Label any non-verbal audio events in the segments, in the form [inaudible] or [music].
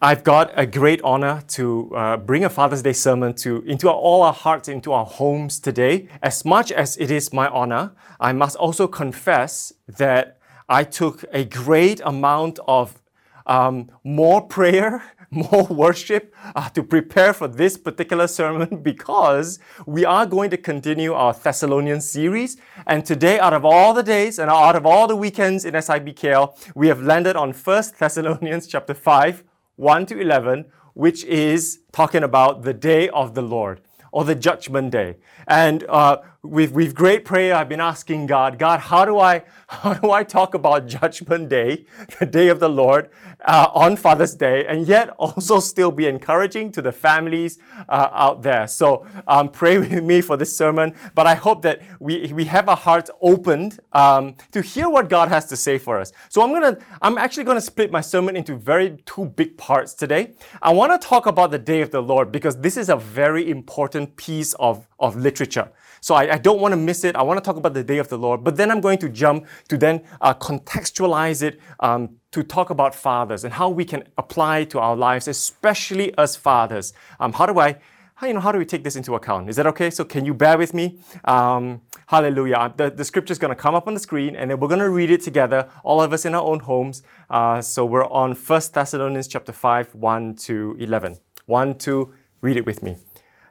I've got a great honor to uh, bring a Father's Day sermon to into all our hearts, into our homes today. As much as it is my honor, I must also confess that I took a great amount of um, more [laughs] prayer more worship uh, to prepare for this particular sermon [laughs] because we are going to continue our Thessalonian series. And today, out of all the days and out of all the weekends in SIBKL, we have landed on 1 Thessalonians [laughs] chapter 5, 1 to 11, which is talking about the day of the Lord or the judgment day. And uh, with, with great prayer, I've been asking God, God, how do I, [laughs] how do I talk about Judgment Day, the day of the Lord, uh, on Father's Day, and yet also still be encouraging to the families uh, out there? So um, pray [laughs] with me for this sermon, but I hope that we, we have our hearts opened um, to hear what God has to say for us. So I'm gonna, I'm actually gonna split my sermon into very two big parts today. I want to talk about the day of the Lord because this is a very important piece of, of literature. So I, I don't want to miss it. I want to talk about the day of the Lord, but then I'm going to jump to then uh, contextualize it um, to talk about fathers and how we can apply to our lives, especially as fathers. Um, how do I? How, you know, how do we take this into account? Is that okay? So can you bear with me? Um, hallelujah. The, the scripture is going to come up on the screen and then we're going to read it together, all of us in our own homes. Uh, so we're on 1 Thessalonians chapter 5, 1 to 11. 1 to read it with me.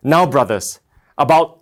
Now, brothers, about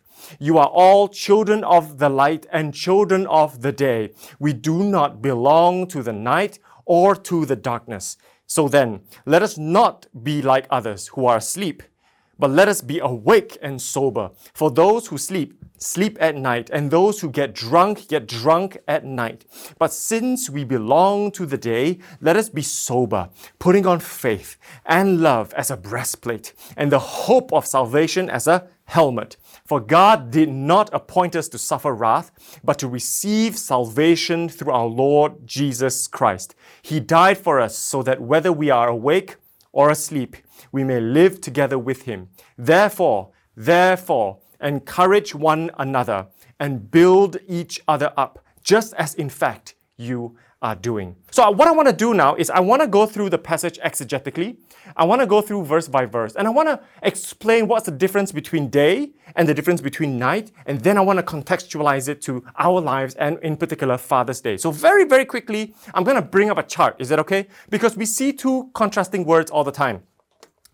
You are all children of the light and children of the day. We do not belong to the night or to the darkness. So then, let us not be like others who are asleep, but let us be awake and sober. For those who sleep, sleep at night, and those who get drunk, get drunk at night. But since we belong to the day, let us be sober, putting on faith and love as a breastplate, and the hope of salvation as a helmet. For God did not appoint us to suffer wrath, but to receive salvation through our Lord Jesus Christ. He died for us so that whether we are awake or asleep, we may live together with Him. Therefore, therefore, encourage one another and build each other up, just as in fact you are doing. So, what I want to do now is I want to go through the passage exegetically. I want to go through verse by verse and I want to explain what's the difference between day and the difference between night. And then I want to contextualize it to our lives and, in particular, Father's Day. So, very, very quickly, I'm going to bring up a chart. Is that okay? Because we see two contrasting words all the time.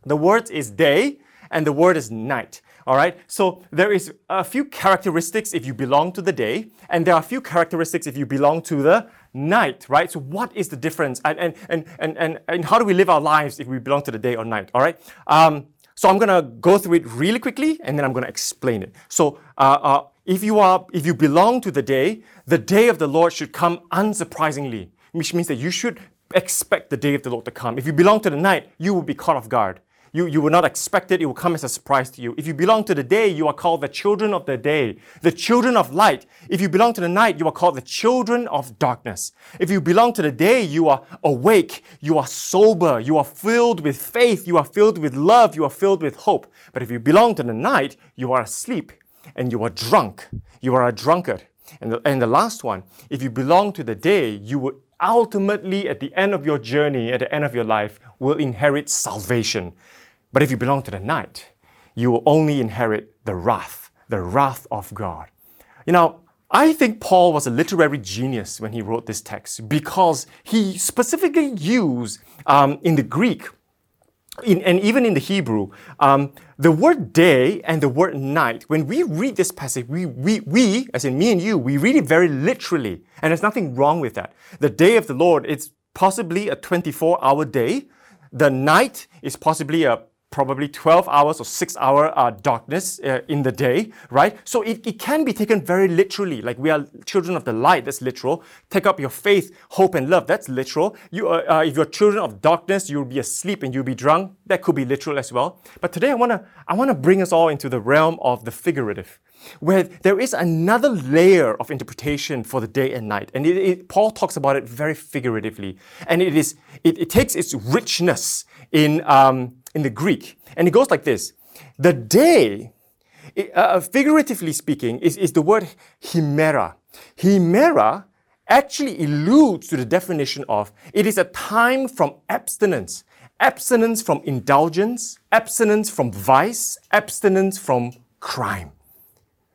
The word is day and the word is night. All right. So there is a few characteristics if you belong to the day, and there are a few characteristics if you belong to the night, right? So what is the difference? And, and, and, and, and, and how do we live our lives if we belong to the day or night, all right? Um, so I'm going to go through it really quickly and then I'm going to explain it. So uh, uh, if you are, if you belong to the day, the day of the Lord should come unsurprisingly, which means that you should expect the day of the Lord to come. If you belong to the night, you will be caught off guard. You, you will not expect it. It will come as a surprise to you. If you belong to the day, you are called the children of the day, the children of light. If you belong to the night, you are called the children of darkness. If you belong to the day, you are awake, you are sober, you are filled with faith, you are filled with love, you are filled with hope. But if you belong to the night, you are asleep and you are drunk. You are a drunkard. And the, and the last one, if you belong to the day, you will ultimately, at the end of your journey, at the end of your life, will inherit salvation. But if you belong to the night, you will only inherit the wrath, the wrath of God. You know, I think Paul was a literary genius when he wrote this text because he specifically used um, in the Greek in, and even in the Hebrew, um, the word day and the word night, when we read this passage, we, we, we, as in me and you, we read it very literally. And there's nothing wrong with that. The day of the Lord, it's possibly a 24 hour day. The night is possibly a probably 12 hours or 6 hour uh, darkness uh, in the day, right? So it, it can be taken very literally. Like we are children of the light, that's literal. Take up your faith, hope, and love, that's literal. You, uh, uh if you're children of darkness, you'll be asleep and you'll be drunk. That could be literal as well. But today I want to I wanna bring us all into the realm of the figurative. where there is another layer of interpretation for the day and night. And it, it, Paul talks about it very figuratively. And it, is, it, it takes its richness in, um, in the Greek. And it goes like this The day, uh, figuratively speaking, is, is the word hemera. Hemera actually alludes to the definition of it is a time from abstinence, abstinence from indulgence, abstinence from vice, abstinence from crime.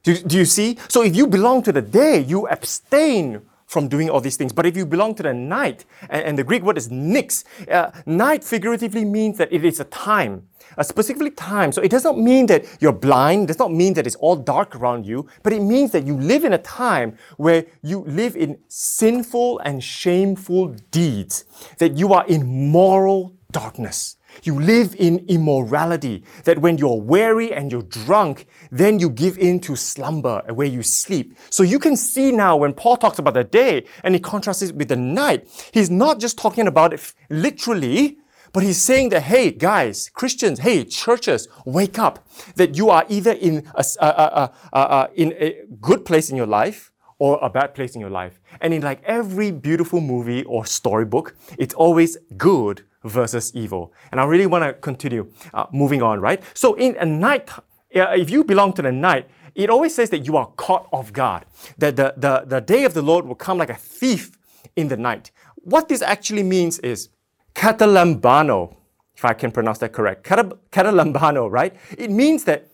Do, do you see? So if you belong to the day, you abstain from doing all these things. But if you belong to the night, and, and the Greek word is nix, uh, night figuratively means that it is a time, a specific time. So it does not mean that you're blind, does not mean that it's all dark around you, but it means that you live in a time where you live in sinful and shameful deeds, that you are in moral darkness. You live in immorality, that when you're weary and you're drunk, then you give in to slumber where you sleep. So you can see now when Paul talks about the day and he contrasts it with the night, he's not just talking about it literally, but he's saying that, hey, guys, Christians, hey, churches, wake up. That you are either in a, a, a, in a good place in your life or a bad place in your life. And in like every beautiful movie or storybook, it's always good versus evil. And I really want to continue uh, moving on, right? So in a night, if you belong to the night, it always says that you are caught off guard, that the, the, the day of the Lord will come like a thief in the night. What this actually means is katalambano, if I can pronounce that correct. Katalambano, right? It means that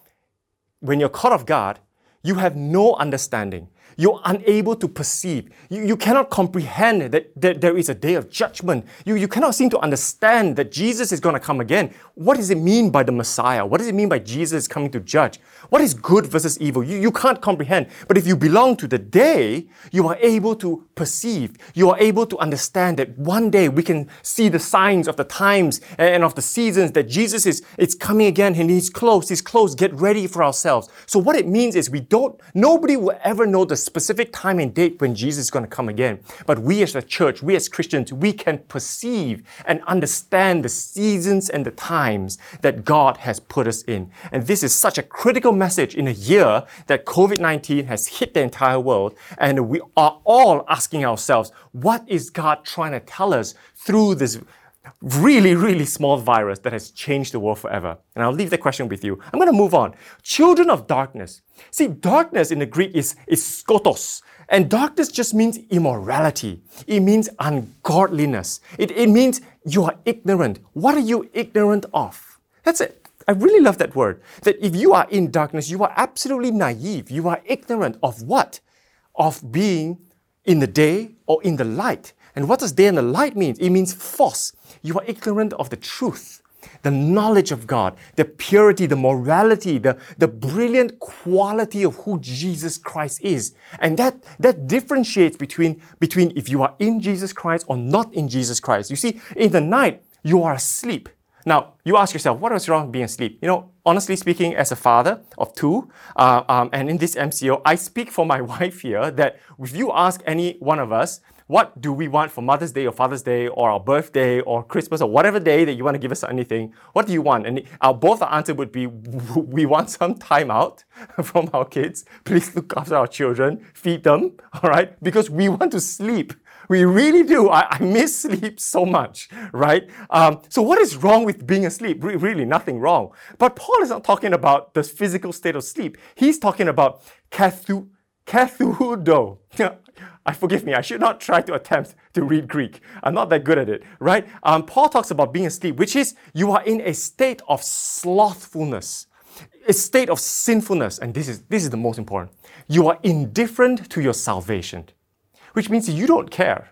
when you're caught off guard, you have no understanding you're unable to perceive. You, you cannot comprehend that, that there is a day of judgment. You, you cannot seem to understand that Jesus is going to come again. What does it mean by the Messiah? What does it mean by Jesus coming to judge? What is good versus evil? You, you can't comprehend. But if you belong to the day, you are able to perceive. You are able to understand that one day we can see the signs of the times and of the seasons that Jesus is it's coming again and he's close. He's close. Get ready for ourselves. So what it means is we don't, nobody will ever know the specific time and date when Jesus is going to come again. But we as a church, we as Christians, we can perceive and understand the seasons and the times that God has put us in. And this is such a critical message in a year that COVID-19 has hit the entire world. And we are all asking ourselves, what is God trying to tell us through this really, really small virus that has changed the world forever? And I'll leave the question with you. I'm going to move on. Children of darkness. See, darkness in the Greek is, is skotos. And darkness just means immorality. It means ungodliness. It, it means you are ignorant. What are you ignorant of? That's it. I really love that word. That if you are in darkness, you are absolutely naive. You are ignorant of what? Of being in the day or in the light. And what does day and the light mean? It means false. You are ignorant of the truth, the knowledge of God, the purity, the morality, the, the brilliant quality of who Jesus Christ is. And that, that differentiates between, between if you are in Jesus Christ or not in Jesus Christ. You see, in the night, you are asleep. Now, you ask yourself, what is wrong with being asleep? You know, honestly speaking, as a father of two, uh, um, and in this MCO, I speak for my [laughs] wife here that if you ask any one of us, what do we want for Mother's Day or Father's Day or our birthday or Christmas or whatever day that you want to give us anything, what do you want? And our both our answer would be we want some time out [laughs] from our kids. Please look after our children, feed them, all right? Because we want to sleep. We really do. I, I miss sleep so much, right? Um, so what is wrong with being asleep? Re- really, nothing wrong. But Paul is not talking about the physical state of sleep. He's talking about kathudo. [laughs] I forgive me, I should not try to attempt to read Greek. I'm not that good at it, right? Um, Paul talks about being asleep, which is you are in a state of slothfulness, a state of sinfulness, and this is this is the most important. You are indifferent to your salvation which means you don't care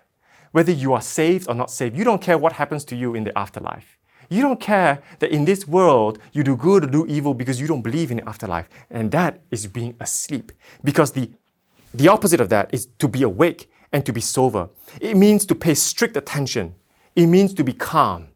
whether you are saved or not saved. You don't care what happens to you in the afterlife. You don't care that in this world you do good or do evil because you don't believe in the afterlife. And that is being asleep. Because the, the opposite of that is to be awake and to be sober. It means to pay strict attention. It means to be calm.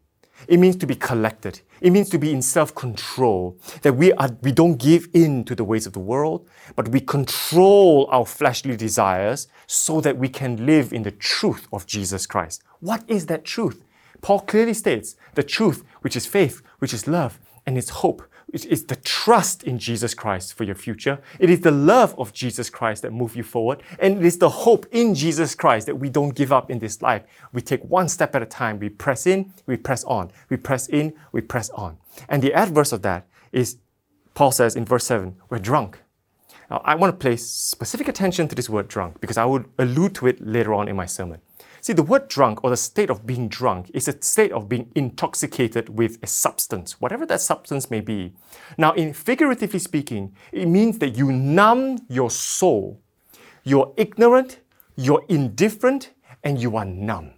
It means to be collected. It means to be in self-control. That we are, we don't give in to the ways of the world, but we control our fleshly desires so that we can live in the truth of Jesus Christ. What is that truth? Paul clearly states the truth, which is faith, which is love, and it's hope. It is the trust in Jesus Christ for your future. It is the love of Jesus Christ that move you forward. And it is the hope in Jesus Christ that we don't give up in this life. We take one step at a time. We press in, we press on. We press in, we press on. And the adverse of that is, Paul says in verse 7, we're drunk. Now, I want to place specific attention to this word drunk because I would allude to it later on in my sermon. See, the word drunk or the state of being drunk is a state of being intoxicated with a substance, whatever that substance may be. Now, in figuratively speaking, it means that you numb your soul. You're ignorant, you're indifferent, and you are numb.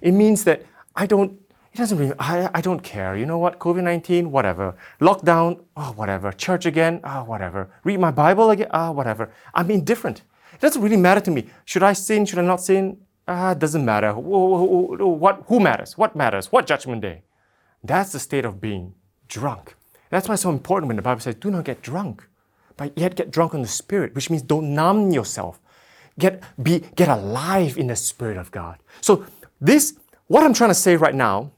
It means that I don't, it doesn't really, I, I don't care. You know what? COVID 19, whatever. Lockdown, oh, whatever. Church again, ah, oh, whatever. Read my Bible again, ah, oh, whatever. I'm indifferent. It doesn't really matter to me. Should I sin? Should I not sin? Ah, it doesn't matter. What, who matters? What matters? What judgment day? That's the state of being drunk. That's why it's so important when the Bible says, do not get drunk, but yet get drunk on the Spirit, which means don't numb yourself. Get, be, get alive in the Spirit of God. So, this, what I'm trying to say right now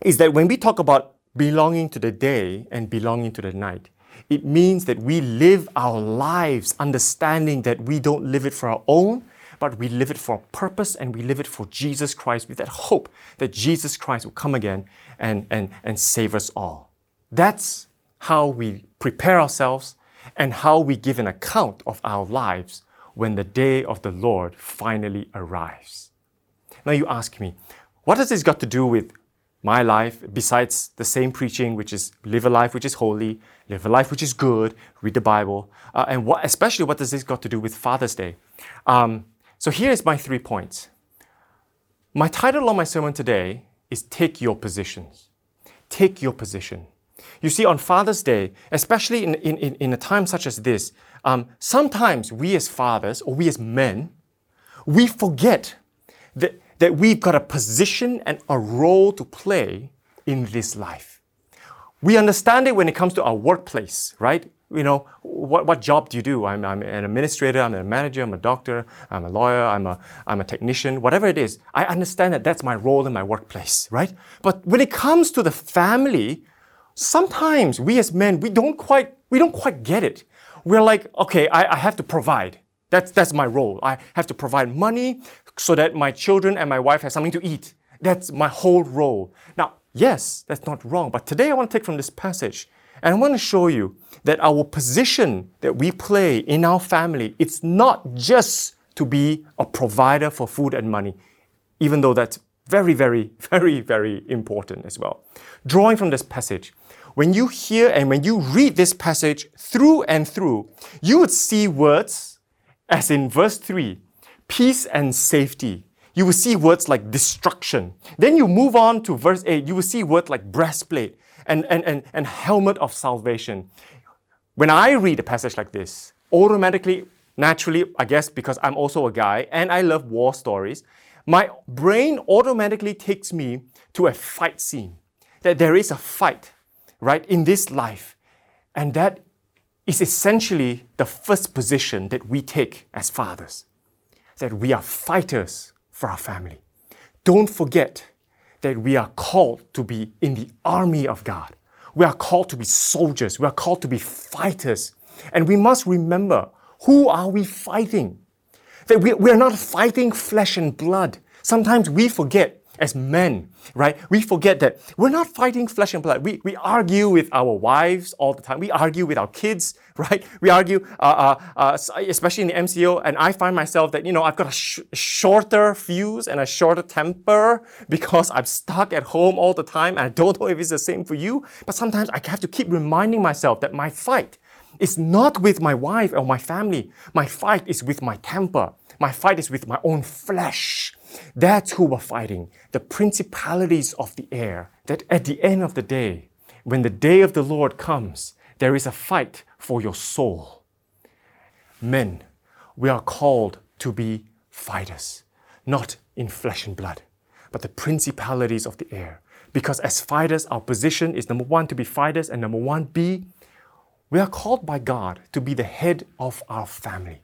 is that when we talk about belonging to the day and belonging to the night, it means that we live our lives understanding that we don't live it for our own, but we live it for a purpose and we live it for Jesus Christ with that hope that Jesus Christ will come again and, and, and save us all. That's how we prepare ourselves and how we give an account of our lives when the day of the Lord finally arrives. Now you ask me, what has this got to do with my life besides the same preaching, which is live a life which is holy, live a life which is good, read the Bible, uh, and what, especially what does this got to do with Father's Day? Um, so here's my three points. My title on my sermon today is Take Your Positions. Take your position. You see, on Father's Day, especially in, in, in a time such as this, um, sometimes we as fathers or we as men, we forget that, that we've got a position and a role to play in this life. We understand it when it comes to our workplace, right? You know, what, what job do you do? I'm, I'm an administrator, I'm a manager, I'm a doctor, I'm a lawyer, I'm a, I'm a technician, whatever it is. I understand that that's my role in my workplace, right? But when it comes to the family, sometimes we as men, we don't quite, we don't quite get it. We're like, okay, I, I have to provide. That's, that's my role. I have to provide money so that my children and my wife have something to eat. That's my whole role. Now, yes, that's not wrong. But today I want to take from this passage and I want to show you that our position that we play in our family, it's not just to be a provider for food and money, even though that's very, very, [laughs] very, very important as well. Drawing from this passage, when you hear and when you read this passage through and through, you would see words as in verse 3 peace and safety. You will see words like destruction. Then you move on to verse 8, you will see words like breastplate and, and, and, and helmet of salvation. When I read a passage like this, automatically, naturally, I guess because I'm also a guy and I love war stories, my brain automatically takes me to a fight scene. That there is a fight, right, in this life. And that is essentially the first position that we take as fathers. That we are fighters for our family. Don't forget that we are called to be in the army of God. We are called to be soldiers. We are called to be fighters. And we must remember who are we fighting? That we, we are not fighting flesh and blood. Sometimes we forget as men, right? We forget that we're not fighting flesh and blood. We, we argue with our wives all the time. We argue with our kids, [laughs] right? We argue, uh, uh, uh, especially in the MCO, and I find myself that, you know, I've got a sh- shorter fuse and a shorter temper because I'm stuck at home all the time. And I don't know if it's the same for you, but sometimes I have to keep reminding myself that my fight is not with my wife or my family. My fight is with my temper. My fight is with my own flesh. That's who we're fighting. The principalities of the air. That at the end of the day, when the day of the Lord comes, there is a fight for your soul. Men, we are called to be fighters, not in flesh and blood, but the principalities of the air. Because as fighters, our position is number one, to be fighters, and number one, be we are called by God to be the head of our family.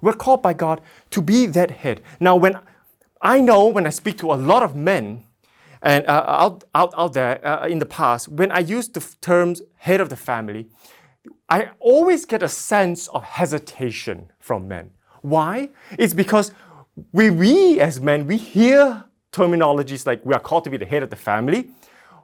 We're called by God to be that head. Now, when I know when I speak to a lot of men, And uh, out, out, out there uh, in the past, when I use the terms head of the family, I always get a sense of hesitation from men. Why? It's because we, we as men, we hear terminologies like we are called to be the head of the family.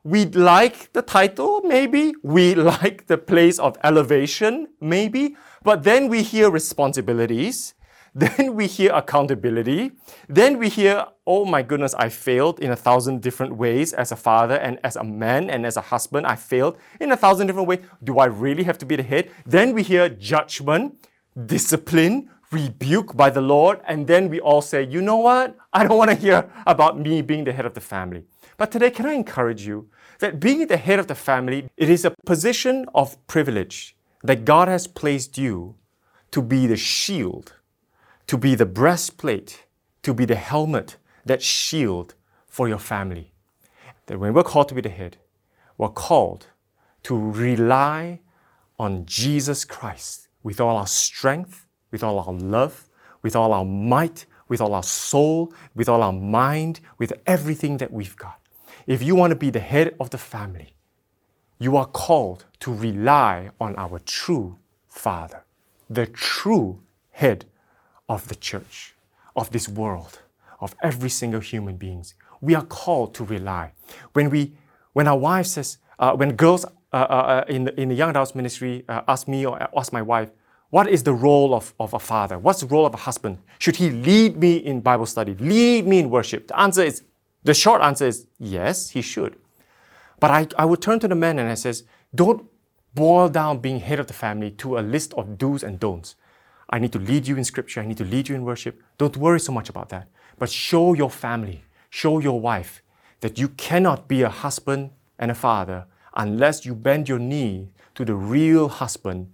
We like the title, maybe. We [laughs] like the place of elevation, maybe. But then we hear responsibilities. Then we hear accountability. Then we hear, oh my goodness, I failed in a thousand different ways as a father and as a man and as a husband. I failed in a thousand different ways. Do I really have to be the head? Then we hear judgment, discipline, rebuke by the Lord. And then we all say, you know what? I don't want to hear about me being the head of the family. But today, can I encourage you that being the head of the family, it is a position of privilege that God has placed you to be the shield to be the breastplate, to be the helmet, that shield for your family. That when we're called to be the head, we're called to rely on Jesus Christ with all our strength, with all our love, with all our might, with all our soul, with all our mind, with everything that we've got. If you want to be the head of the family, you are called to rely on our true Father, the true head of the church, of this world, of every single human beings. We are called to rely. When we, when our wife says, uh, when girls uh, uh, uh in, the, in the young adults ministry uh, ask me or ask my wife, what is the role of, of a father? What's the role of a husband? Should he lead me in Bible study, lead me in worship? The answer is, the short answer is yes, he should. But I, I would turn to the men and I says, don't boil down being head of the family to a list of do's and don'ts. I need to lead you in scripture. I need to lead you in worship. Don't worry so much about that. But show your family, show your wife that you cannot be a husband and a father unless you bend your knee to the real husband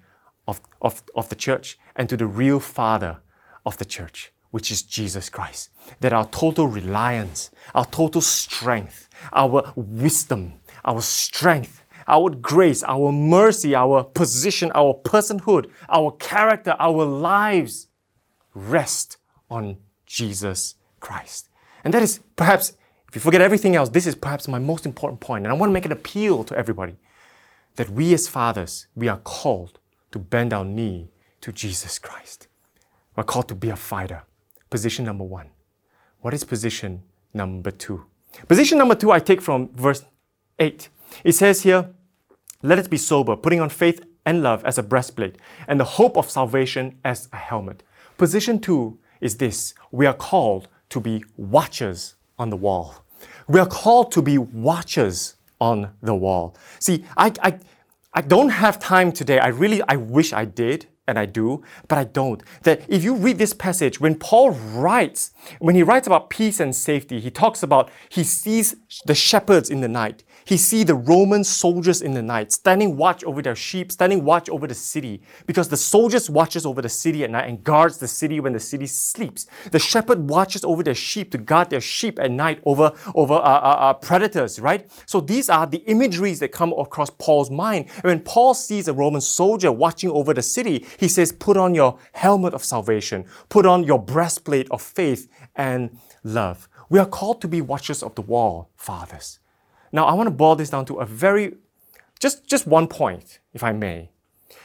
of, of, of the church and to the real father of the church, which is Jesus Christ. That our total reliance, our total strength, our wisdom, our strength our grace, our mercy, our position, our personhood, our character, our lives rest on Jesus Christ. And that is perhaps, if you forget everything else, this is perhaps my most important point. And I want to make an appeal to everybody that we as fathers, we are called to bend our knee to Jesus Christ. We're called to be a fighter. Position number one. What is position number two? Position number two I take from verse 8. It says here, let us be sober, putting on faith and love as a breastplate, and the hope of salvation as a helmet. Position two is this we are called to be watchers on the wall. We are called to be watchers on the wall. See, I, I, I don't have time today. I really, I wish I did and I do, but I don't. That if you read this passage, when Paul writes, when he writes about peace and safety, he talks about he sees the shepherds in the night. He see the Roman soldiers in the night standing watch over their sheep, standing watch over the city, because the soldiers watches over the city at night and guards the city when the city sleeps. The shepherd watches over their sheep to guard their sheep at night over over uh, uh, uh, predators. Right. So these are the imageries that come across Paul's mind. And when Paul sees a Roman soldier watching over the city, he says, "Put on your helmet of salvation. Put on your breastplate of faith and love." We are called to be watchers of the wall, fathers. Now, I want to boil this down to a very, just, just one point, if I may,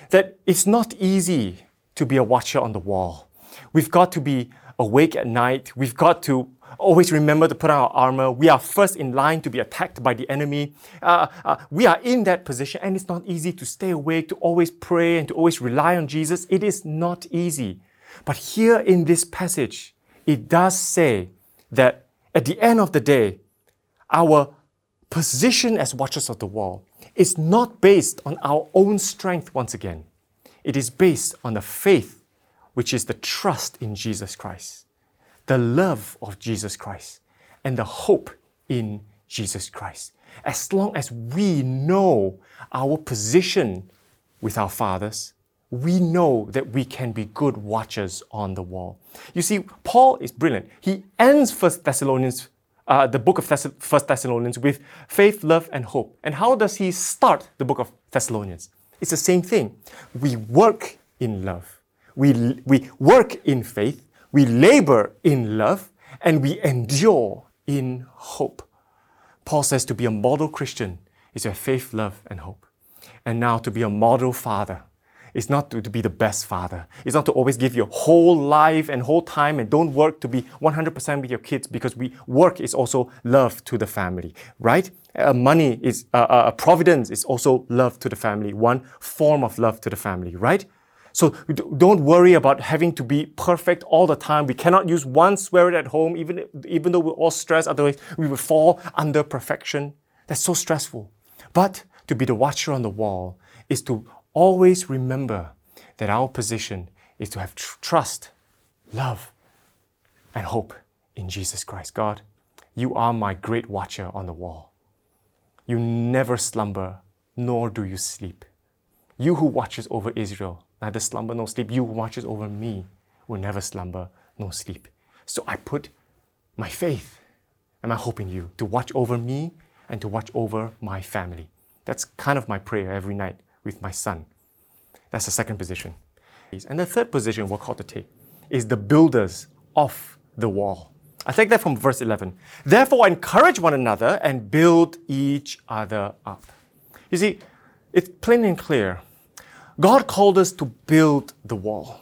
that it's not easy to be a watcher on the wall. We've got to be awake at night. We've got to always remember to put on our armor. We are first in line to be attacked by the enemy. Uh, uh, we are in that position, and it's not easy to stay awake, to always pray, and to always rely on Jesus. It is not easy. But here in this passage, it does say that at the end of the day, our position as watchers of the wall is not based on our own strength once again. It is based on the faith, which is the trust in Jesus Christ, the love of Jesus Christ, and the hope in Jesus Christ. As long as we know our position with our fathers, we know that we can be good watchers on the wall. You see, Paul is brilliant. He ends First Thessalonians uh, the book of Thess- First Thessalonians with faith, love, and hope. And how does he start the book of Thessalonians? It's the same thing. We work in love. We, we work in faith. We labor in love. And we endure in hope. Paul says to be a model Christian is have faith, love, and hope. And now to be a model father is not to, to be the best father. It's not to always give your whole life and whole time and don't work to be 100% with your kids because we work is also love to the family, right? Uh, money is uh, uh, providence is also love to the family, one form of love to the family, right? So don't worry about having to be perfect all the time. We cannot use one swear word at home, even, even though we're all stressed, otherwise we will fall under perfection. That's so stressful. But to be the watcher on the wall is to always remember that our position is to have tr- trust, love, and hope in Jesus Christ. God, you are my great watcher on the wall. You never slumber, nor do you sleep. You who watches over Israel, neither slumber nor sleep. You who watches over me will never slumber nor sleep. So I put my faith and my hope in you to watch over me and to watch over my family. That's kind of my prayer every night with my son. That's the second position. And the third position we're called to take is the builders of the wall. I take that from verse 11. Therefore, encourage one another and build each other up. You see, it's plain and clear. God called us to build the wall.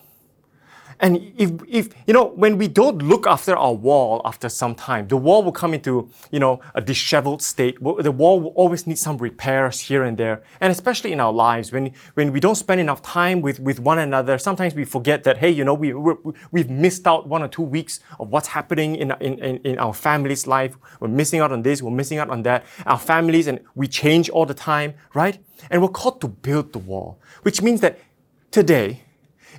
And if, if, you know, when we don't look after our wall after some time, the wall will come into, you know, a disheveled state. The wall will always need some repairs here and there. And especially in our lives, when, when we don't spend enough time with, with one another, sometimes we forget that, hey, you know, we, we have missed out one or two weeks of what's happening in, in, in, in our family's life. We're missing out on this, we're missing out on that. Our families, and we change all the time, right? And we're called to build the wall, which means that today,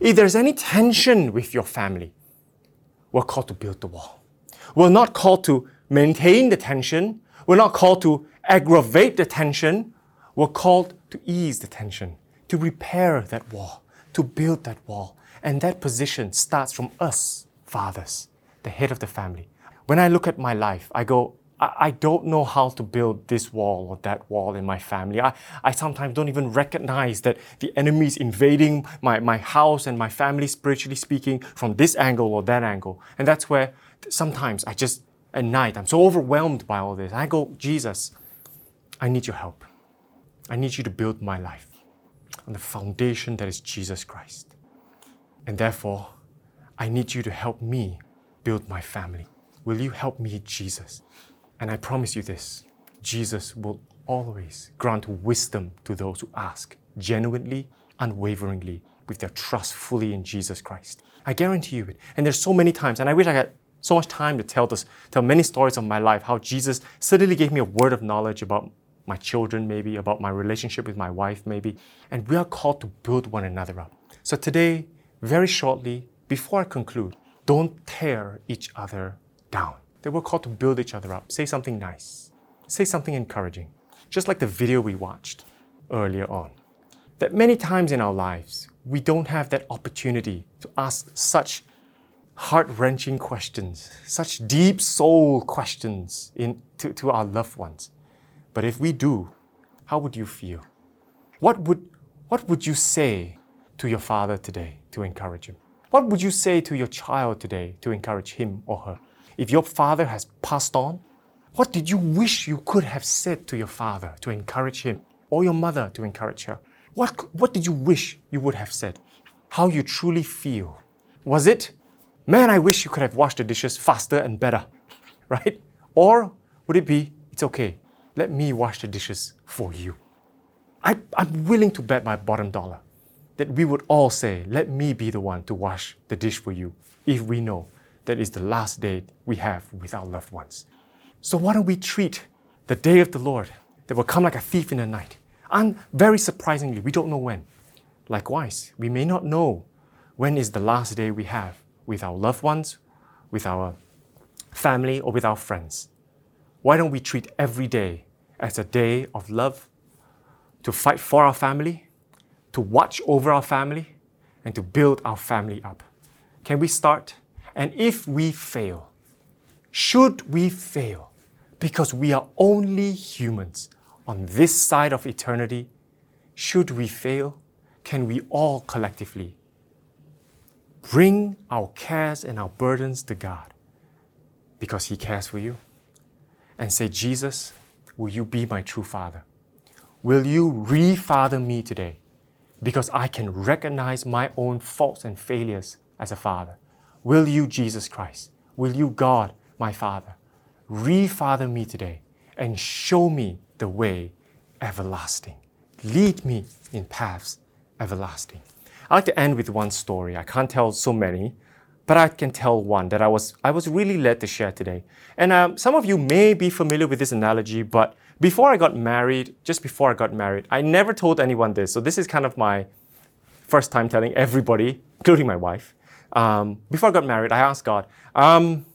if there's any tension with your family, we're called to build the wall. We're not called to maintain the tension. We're not called to aggravate the tension. We're called to ease the tension, to repair that wall, to build that wall. And that position starts from us, fathers, the head of the family. When I look at my life, I go, I, don't know how to build this wall or that wall in my family. I, I sometimes don't even recognize that the enemy is invading my, my house and my family, spiritually speaking, from this angle or that angle. And that's where sometimes I just, at night, I'm so overwhelmed by all this. I go, Jesus, I need your help. I need you to build my life on the foundation that is Jesus Christ. And therefore, I need you to help me build my family. Will you help me, Jesus? And I promise you this Jesus will always grant wisdom to those who ask genuinely, unwaveringly, with their trust fully in Jesus Christ. I guarantee you it. And there's so many times, and I wish I had so much time to tell this, tell many stories of my life, how Jesus suddenly gave me a word of knowledge about my children, maybe, about my relationship with my wife, maybe. And we are called to build one another up. So today, very shortly, before I conclude, don't tear each other down that we're called to build each other up. Say something nice. Say something encouraging. Just like the video we watched earlier on. That many times in our lives, we don't have that opportunity to ask such heart wrenching questions, such deep soul questions in, to, to our loved ones. But if we do, how would you feel? What would, what would you say to your father today to encourage him? What would you say to your child today to encourage him or her? If your father has passed on, what did you wish you could have said to your father to encourage him or your mother to encourage her? What, what did you wish you would have said? How you truly feel? Was it, man, I wish you could have washed the dishes faster and better, [laughs] right? Or would it be, it's okay, let me wash the dishes for you? I, I'm willing to bet my bottom dollar that we would all say, let me be the one to wash the dish for you if we know that is the last day we have with our loved ones. So why don't we treat the day of the Lord that will come like a thief in the night? And very surprisingly, we don't know when. Likewise, we may not know when is the last day we have with our loved ones, with our family, or with our friends. Why don't we treat every day as a day of love, to fight for our family, to watch over our family, and to build our family up? Can we start and if we fail, should we fail, because we are only humans on this side of eternity, should we fail, can we all collectively bring our cares and our burdens to God because He cares for you and say, Jesus, will you be my true father? Will you re-father me today? Because I can recognize my own faults and failures as a father. Will you, Jesus Christ? Will you, God, my Father, re-father me today and show me the way everlasting? Lead me in paths everlasting. I like to end with one story. I can't tell so many, but I can tell one that I was, I was really led to share today. And um, some of you may be familiar with this analogy, but before I got married, just before I got married, I never told anyone this. So this is kind of my first time telling everybody, including my wife. Um, before I got married, I asked God, um,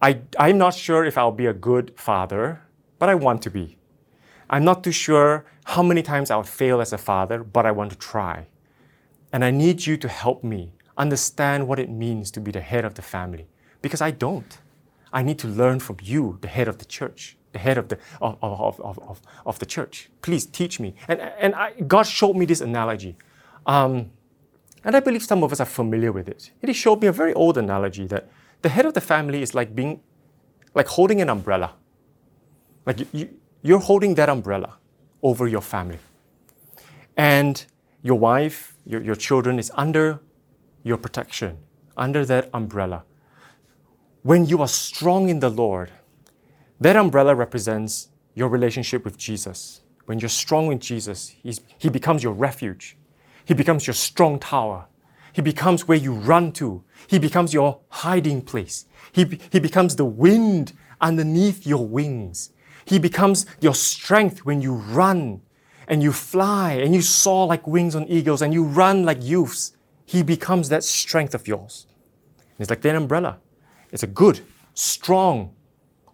I, I'm not sure if I'll be a good father, but I want to be. I'm not too sure how many times I'll fail as a father, but I want to try. And I need you to help me understand what it means to be the head of the family because I don't. I need to learn from you, the head of the church, the head of the, of, of, of, of, of the church. Please teach me. And, and I, God showed me this analogy. Um, and I believe some of us are familiar with it. He showed me a very old analogy that the head of the family is like being, like holding an umbrella. Like you, you, you're holding that umbrella over your family. And your wife, your, your children is under your protection under that umbrella. When you are strong in the Lord, that umbrella represents your relationship with Jesus. When you're strong with Jesus, He becomes your refuge. He becomes your strong tower. He becomes where you run to. He becomes your hiding place. He, he becomes the wind underneath your wings. He becomes your strength when you run and you fly and you soar like wings on eagles and you run like youths. He becomes that strength of yours. It's like that umbrella. It's a good, strong,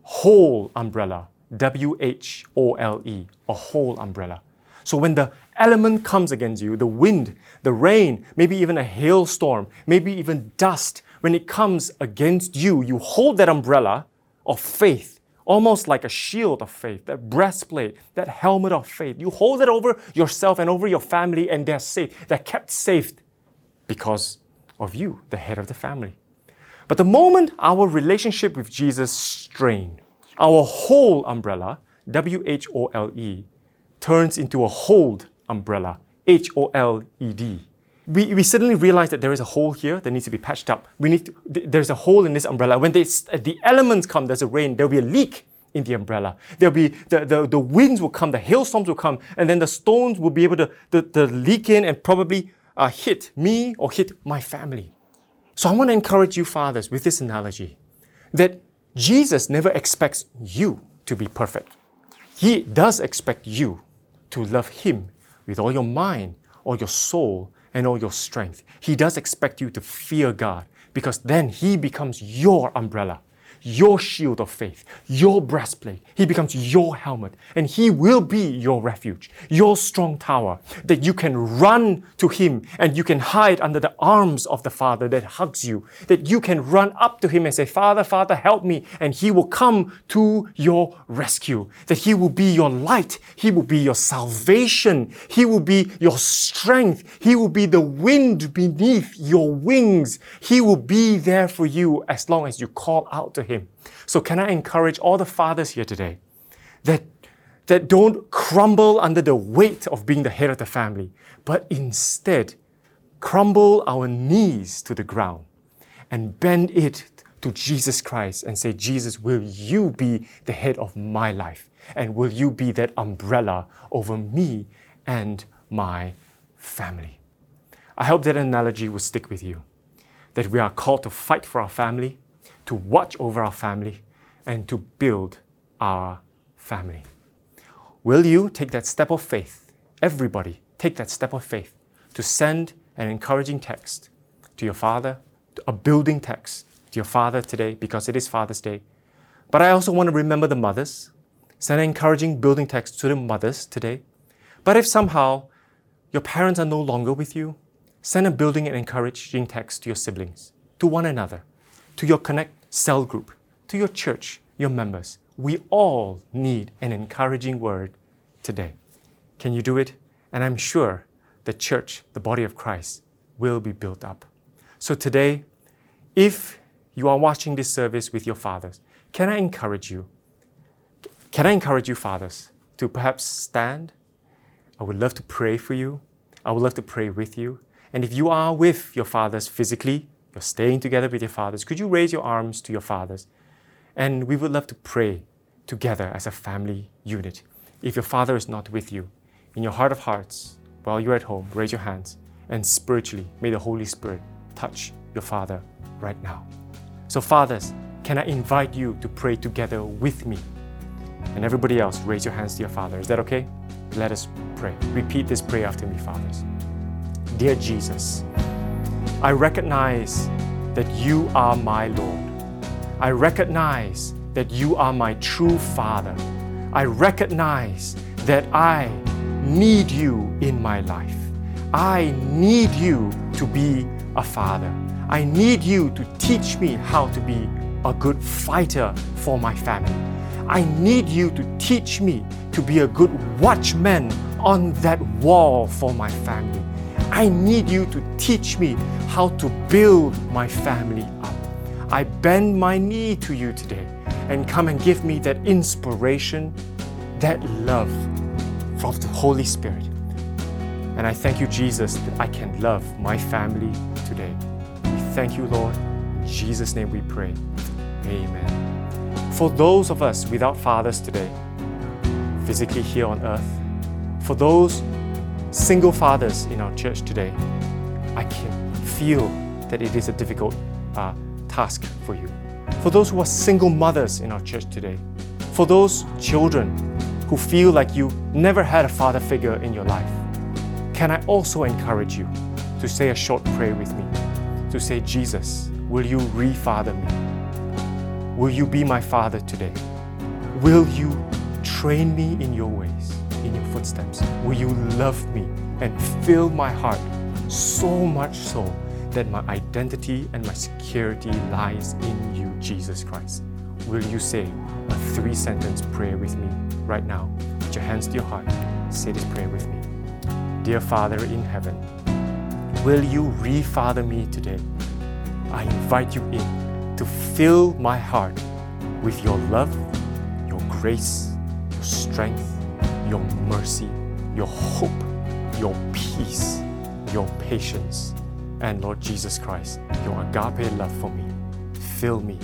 whole umbrella. W H O L E, a whole umbrella. So when the element comes against you, the wind, the rain, maybe even a hailstorm, maybe even dust, when it comes against you, you holed that umbrella of faith, almost like a shield of faith, that breastplate, that helmet of faith. You hold it over yourself and over your family, and they're safe. They're kept safe because of you, the head of the family. But the moment our relationship with Jesus strained, our whole umbrella, W H O L E, turns into a hold umbrella, H O L E D. We, we suddenly realize that there is a hole here that needs to be patched up. We need to, there's a hole in this umbrella. When they, the elements come, there's a rain, there'll be a leak in the umbrella. There'll be the, the, the winds will come, the hailstorms will come, and then the stones will be able to, to, to leak in and probably uh, hit me or hit my family. So I want to encourage you, fathers, with this analogy that Jesus never expects you to be perfect. He does expect you to love Him with all your mind, all your soul, and all your strength. He does expect you to fear God because then He becomes your umbrella your shield of faith, your breastplate. He becomes your helmet, and He will be your refuge, your strong tower, that you can run to Him and you can hide under the arms of the Father that hugs you, that you can run up to Him and say, Father, Father, help me, and He will come to your rescue, that He will be your light, He will be your salvation, He will be your strength, He will be the wind beneath your wings, He will be there for you as long as you call out to Him. So, can I encourage all the fathers here today that, that don't crumble under the weight of being the head of the family, but instead crumble our knees to the ground and bend it to Jesus Christ and say, Jesus, will you be the head of my life? And will you be that umbrella over me and my family? I hope that analogy will stick with you. That we are called to fight for our family, to watch over our family and to build our family. Will you take that step of faith? Everybody, take that step of faith to send an encouraging text to your father, a building text to your father today because it is Father's Day. But I also want to remember the mothers. Send an encouraging building text to the mothers today. But if somehow your parents are no longer with you, send a building and encouraging text to your siblings, to one another, to your connect cell group, to your church, your members. We all need an encouraging word today. Can you do it? And I'm sure the church, the body of Christ, will be built up. So today, if you are watching this service with your fathers, can I encourage you? Can I encourage you, fathers, to perhaps stand? I would love to pray for you. I would love to pray with you. And if you are with your fathers physically, you're staying together with your fathers, could you raise your arms to your fathers? And we would love to pray together as a family unit. If your father is not with you, in your heart of hearts, while you're at home, raise your hands. And spiritually, may the Holy Spirit touch your father right now. So, fathers, can I invite you to pray together with me? And everybody else, raise your hands to your father. Is that okay? Let us pray. Repeat this prayer after me, fathers. Dear Jesus, I recognize that you are my Lord. I recognize that you are my true Father. I recognize that I need you in my life. I need you to be a father. I need you to teach me how to be a good fighter for my family. I need you to teach me to be a good watchman on that wall for my family. I need you to teach me how to build my family up. I bend my knee to you today and come and give me that inspiration, that love from the Holy Spirit. And I thank you, Jesus, that I can love my family today. We thank you, Lord. In Jesus' name we pray. Amen. For those of us without fathers today, physically here on earth, for those single fathers in our church today, I can feel that it is a difficult uh, task for you. For those who are single mothers in our church today, for those children who feel like you never had a father figure in your life, can I also encourage you to say a short prayer with me? To say, Jesus, will you re-father me? Will you be my father today? Will you train me in your ways, in your footsteps? Will you love me and fill my heart so much so that my identity and my security lies in you, Jesus Christ? Will you say a three sentence prayer with me right now? Put your hands to your heart. Say this prayer with me. Dear Father in heaven, will you re-father me today? I invite you in to fill my heart with your love, your grace, your strength, your mercy, your hope, your peace, your patience, and Lord Jesus Christ, your agape love for me. Fill me.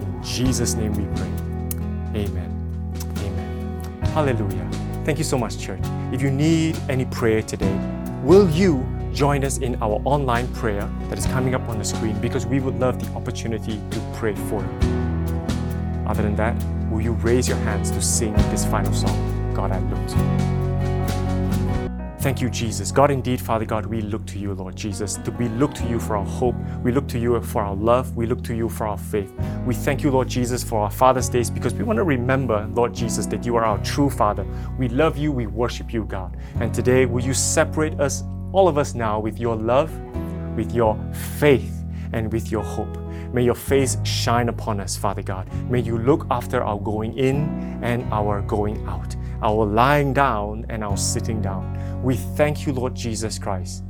In Jesus' name we pray. Amen. Amen. Hallelujah. Thank you so much, church. If you need any prayer today, will you join us in our online prayer that is coming up on the screen because we would love the opportunity to pray for you. Other than that, will you raise your hands to sing this final song, God I Look to You? Thank you, Jesus. God, indeed, Father God, we look to you, Lord Jesus. We look to you for our hope. We look to you for our love. We look to you for our faith. We thank you, Lord Jesus, for our Father's Days because we want to remember, Lord Jesus, that you are our true Father. We love you. We worship you, God. And today, will you separate us, all of us now, with your love, with your faith, and with your hope? May your face shine upon us, Father God. May you look after our going in and our going out, our lying down and our sitting down. We thank you, Lord Jesus Christ.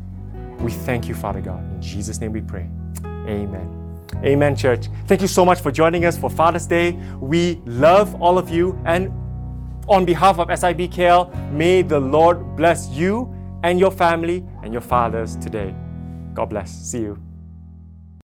We thank you, Father God. In Jesus' name we pray. Amen. Amen, church. Thank you so much for joining us for Father's Day. We love all of you. And on behalf of SIBKL, may the Lord bless you and your family and your fathers today. God bless. See you.